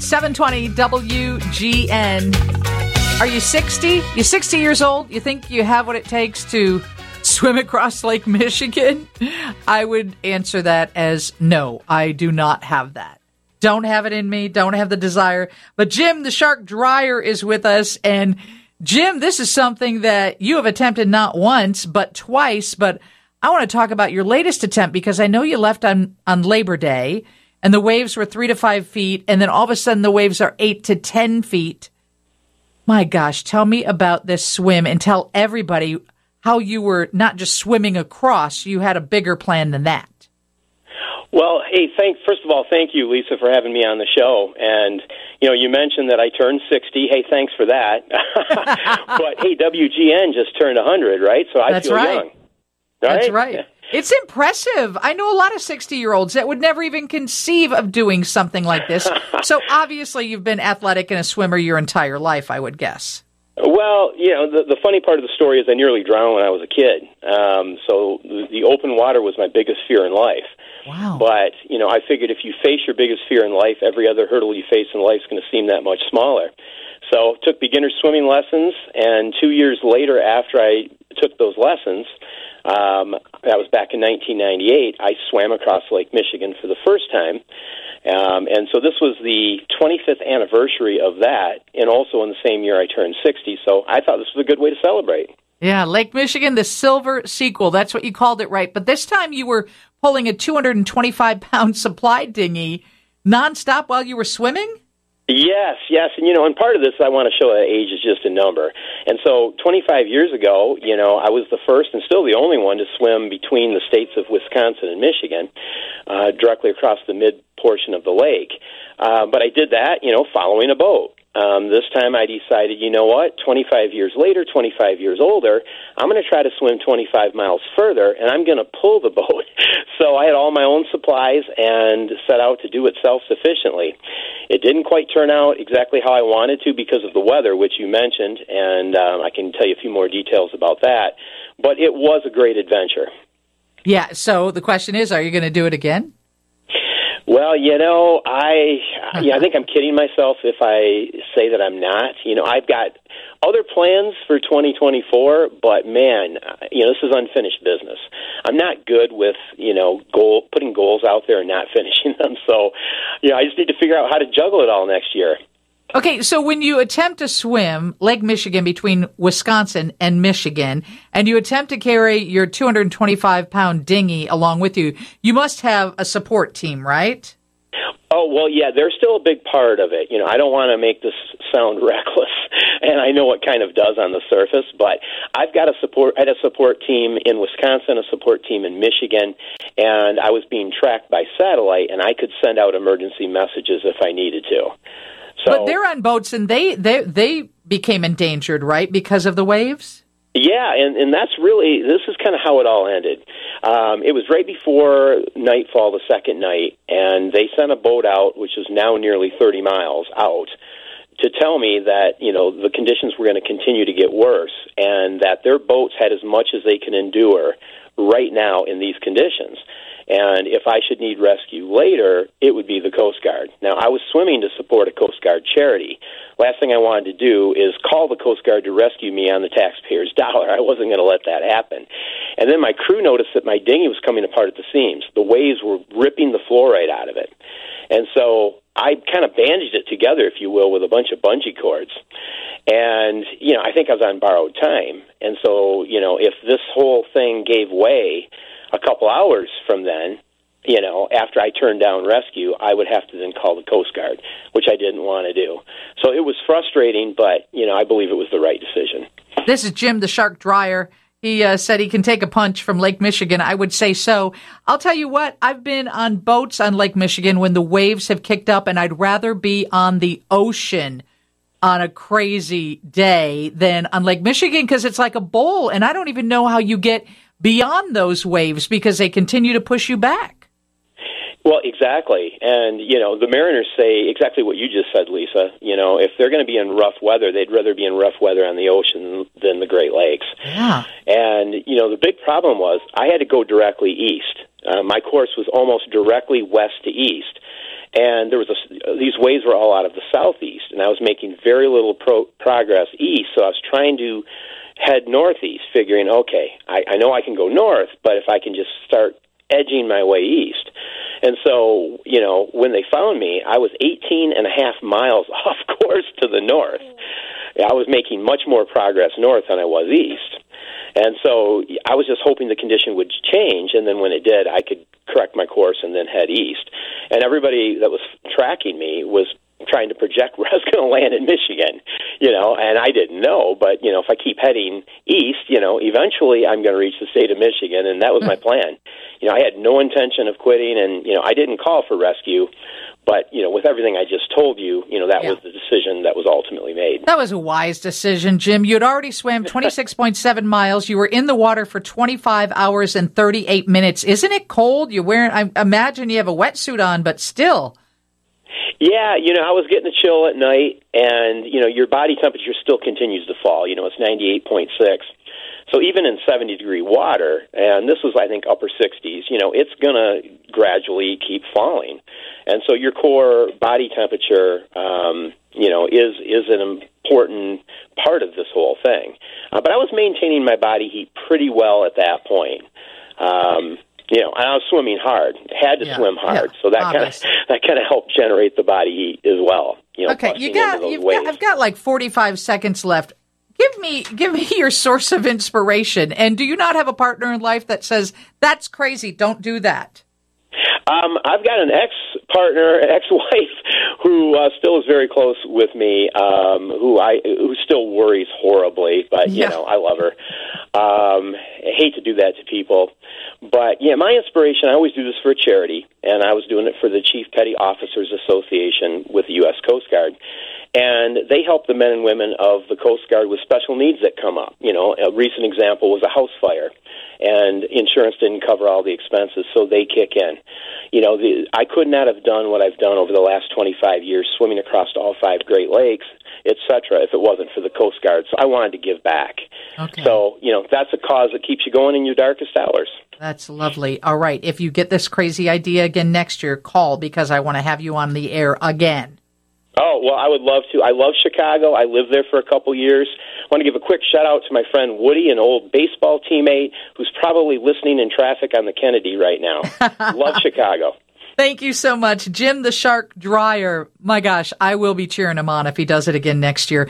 720 WGN. Are you 60? You're 60 years old? You think you have what it takes to swim across Lake Michigan? I would answer that as no, I do not have that. Don't have it in me, don't have the desire. But Jim, the shark Dreyer, is with us. And Jim, this is something that you have attempted not once, but twice. But I want to talk about your latest attempt because I know you left on, on Labor Day and the waves were three to five feet. And then all of a sudden the waves are eight to 10 feet. My gosh, tell me about this swim and tell everybody how you were not just swimming across, you had a bigger plan than that. Well, hey, thank first of all, thank you, Lisa, for having me on the show. And you know, you mentioned that I turned sixty. Hey, thanks for that. but hey, WGN just turned hundred, right? So I That's feel right. young. Right? That's right. It's impressive. I know a lot of 60 year olds that would never even conceive of doing something like this. so obviously, you've been athletic and a swimmer your entire life, I would guess. Well, you know, the, the funny part of the story is I nearly drowned when I was a kid. Um, so the, the open water was my biggest fear in life. Wow. But, you know, I figured if you face your biggest fear in life, every other hurdle you face in life is going to seem that much smaller. So took beginner swimming lessons, and two years later, after I took those lessons, um, that was back in 1998, I swam across Lake Michigan for the first time. Um, and so this was the 25th anniversary of that, and also in the same year I turned 60. So I thought this was a good way to celebrate. Yeah, Lake Michigan, the silver sequel. That's what you called it, right? But this time you were pulling a 225 pound supply dinghy nonstop while you were swimming? Yes, yes, and you know, and part of this I want to show that age is just a number. And so, 25 years ago, you know, I was the first and still the only one to swim between the states of Wisconsin and Michigan, uh, directly across the mid portion of the lake. Uh, but I did that, you know, following a boat. Um, this time I decided, you know what, 25 years later, 25 years older, I'm going to try to swim 25 miles further, and I'm going to pull the boat. so I had all my own supplies and set out to do it self sufficiently. It didn't quite turn out exactly how I wanted to because of the weather, which you mentioned, and um, I can tell you a few more details about that. But it was a great adventure. Yeah, so the question is are you going to do it again? Well, you know, I yeah, I think I'm kidding myself if I say that I'm not. You know, I've got other plans for 2024, but man, you know, this is unfinished business. I'm not good with, you know, goal putting goals out there and not finishing them. So, you know, I just need to figure out how to juggle it all next year. Okay, so when you attempt to swim Lake Michigan between Wisconsin and Michigan, and you attempt to carry your 225 pound dinghy along with you, you must have a support team, right? Oh well, yeah, they're still a big part of it. You know, I don't want to make this sound reckless, and I know it kind of does on the surface, but I've got a support. I had a support team in Wisconsin, a support team in Michigan, and I was being tracked by satellite, and I could send out emergency messages if I needed to. So, but they're on boats, and they they they became endangered, right, because of the waves. Yeah, and and that's really this is kind of how it all ended. Um, it was right before nightfall, the second night, and they sent a boat out, which is now nearly thirty miles out, to tell me that you know the conditions were going to continue to get worse, and that their boats had as much as they can endure right now in these conditions. And if I should need rescue later, it would be the Coast Guard. Now, I was swimming to support a Coast Guard charity. Last thing I wanted to do is call the Coast Guard to rescue me on the taxpayer's dollar. I wasn't going to let that happen. And then my crew noticed that my dinghy was coming apart at the seams. The waves were ripping the fluoride out of it. And so I kind of bandaged it together, if you will, with a bunch of bungee cords. And, you know, I think I was on borrowed time. And so, you know, if this whole thing gave way, a couple hours from then, you know, after I turned down rescue, I would have to then call the Coast Guard, which I didn't want to do. So it was frustrating, but, you know, I believe it was the right decision. This is Jim the Shark Dreyer. He uh, said he can take a punch from Lake Michigan. I would say so. I'll tell you what, I've been on boats on Lake Michigan when the waves have kicked up, and I'd rather be on the ocean on a crazy day than on Lake Michigan because it's like a bowl, and I don't even know how you get beyond those waves because they continue to push you back. Well, exactly. And, you know, the Mariners say exactly what you just said, Lisa. You know, if they're going to be in rough weather, they'd rather be in rough weather on the ocean than the Great Lakes. Yeah. And, you know, the big problem was I had to go directly east. Uh, my course was almost directly west to east. and there was a, these waves were all out of the southeast, and I was making very little pro- progress east. So I was trying to head northeast, figuring, okay, I, I know I can go north, but if I can just start edging my way east. And so, you know, when they found me, I was 18 and a half miles off course to the north. I was making much more progress north than I was east. And so I was just hoping the condition would change, and then when it did, I could correct my course and then head east. And everybody that was tracking me was trying to project where I was going to land in Michigan, you know, and I didn't know, but you know, if I keep heading east, you know, eventually I'm going to reach the state of Michigan, and that was my hmm. plan. You know, I had no intention of quitting, and you know, I didn't call for rescue. But you know, with everything I just told you, you know that yeah. was the decision that was ultimately made. That was a wise decision, Jim. You had already swam 26.7 miles. You were in the water for 25 hours and 38 minutes. Isn't it cold? You wearing? I imagine you have a wetsuit on, but still. Yeah, you know, I was getting a chill at night, and you know, your body temperature still continues to fall. You know, it's 98.6. So even in 70 degree water, and this was, I think, upper 60s, you know, it's going to gradually keep falling. And so your core body temperature, um, you know, is, is an important part of this whole thing. Uh, but I was maintaining my body heat pretty well at that point. Um, you know, and I was swimming hard. Had to yeah, swim hard, yeah, so that kind of that kind of helped generate the body heat as well. You know, okay, you got, you've got I've got like forty five seconds left. Give me give me your source of inspiration. And do you not have a partner in life that says that's crazy? Don't do that. Um, I've got an ex partner, ex wife, who uh, still is very close with me. Um, who I who still worries horribly, but you yeah. know I love her. Um, I hate to do that to people, but yeah, my inspiration. I always do this for a charity, and I was doing it for the Chief Petty Officers Association with the U.S. Coast Guard and they help the men and women of the Coast Guard with special needs that come up. You know, a recent example was a house fire, and insurance didn't cover all the expenses, so they kick in. You know, the, I could not have done what I've done over the last 25 years, swimming across all five Great Lakes, etc., if it wasn't for the Coast Guard. So I wanted to give back. Okay. So, you know, that's a cause that keeps you going in your darkest hours. That's lovely. All right. If you get this crazy idea again next year, call because I want to have you on the air again. Oh, well, I would love to. I love Chicago. I lived there for a couple years. I want to give a quick shout out to my friend Woody, an old baseball teammate who's probably listening in traffic on the Kennedy right now. love Chicago. Thank you so much. Jim the Shark Dreyer. My gosh, I will be cheering him on if he does it again next year.